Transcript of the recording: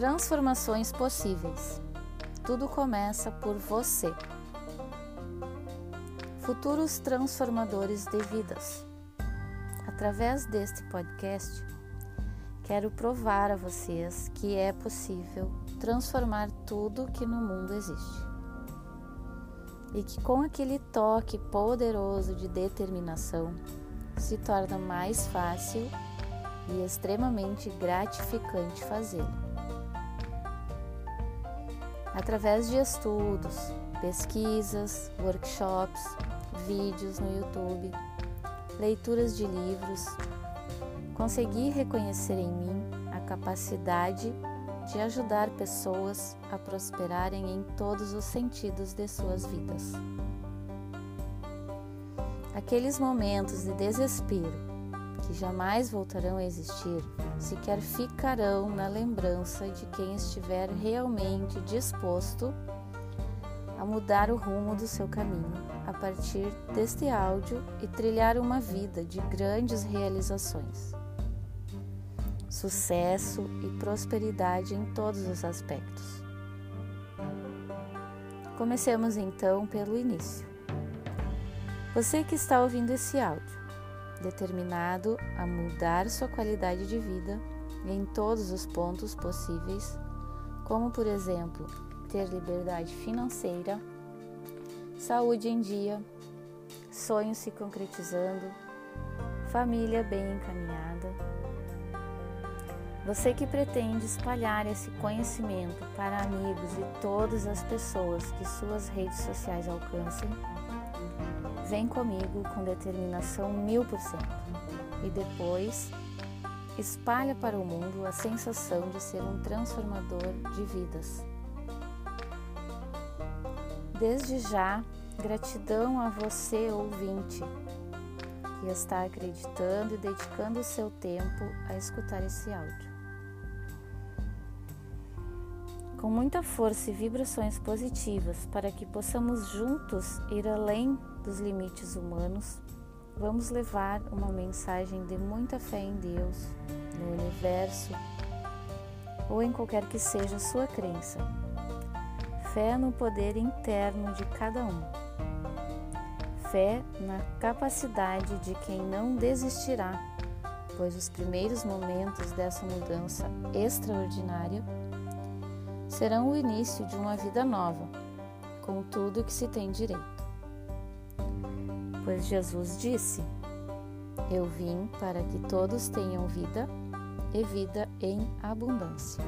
Transformações possíveis. Tudo começa por você. Futuros transformadores de vidas. Através deste podcast, quero provar a vocês que é possível transformar tudo que no mundo existe. E que com aquele toque poderoso de determinação se torna mais fácil e extremamente gratificante fazê-lo através de estudos, pesquisas, workshops, vídeos no YouTube, leituras de livros, consegui reconhecer em mim a capacidade de ajudar pessoas a prosperarem em todos os sentidos de suas vidas. Aqueles momentos de desespero que jamais voltarão a existir, sequer ficarão na lembrança de quem estiver realmente disposto a mudar o rumo do seu caminho a partir deste áudio e trilhar uma vida de grandes realizações, sucesso e prosperidade em todos os aspectos. Comecemos então pelo início. Você que está ouvindo esse áudio, determinado a mudar sua qualidade de vida em todos os pontos possíveis, como por exemplo, ter liberdade financeira, saúde em dia, sonhos se concretizando, família bem encaminhada. Você que pretende espalhar esse conhecimento para amigos e todas as pessoas que suas redes sociais alcancem, Vem comigo com determinação mil por cento e depois espalha para o mundo a sensação de ser um transformador de vidas. Desde já, gratidão a você, ouvinte, que está acreditando e dedicando o seu tempo a escutar esse áudio. Com muita força e vibrações positivas para que possamos juntos ir além dos limites humanos, vamos levar uma mensagem de muita fé em Deus, no universo ou em qualquer que seja a sua crença. Fé no poder interno de cada um. Fé na capacidade de quem não desistirá, pois os primeiros momentos dessa mudança extraordinária serão o início de uma vida nova, com tudo que se tem direito. Pois Jesus disse: Eu vim para que todos tenham vida e vida em abundância.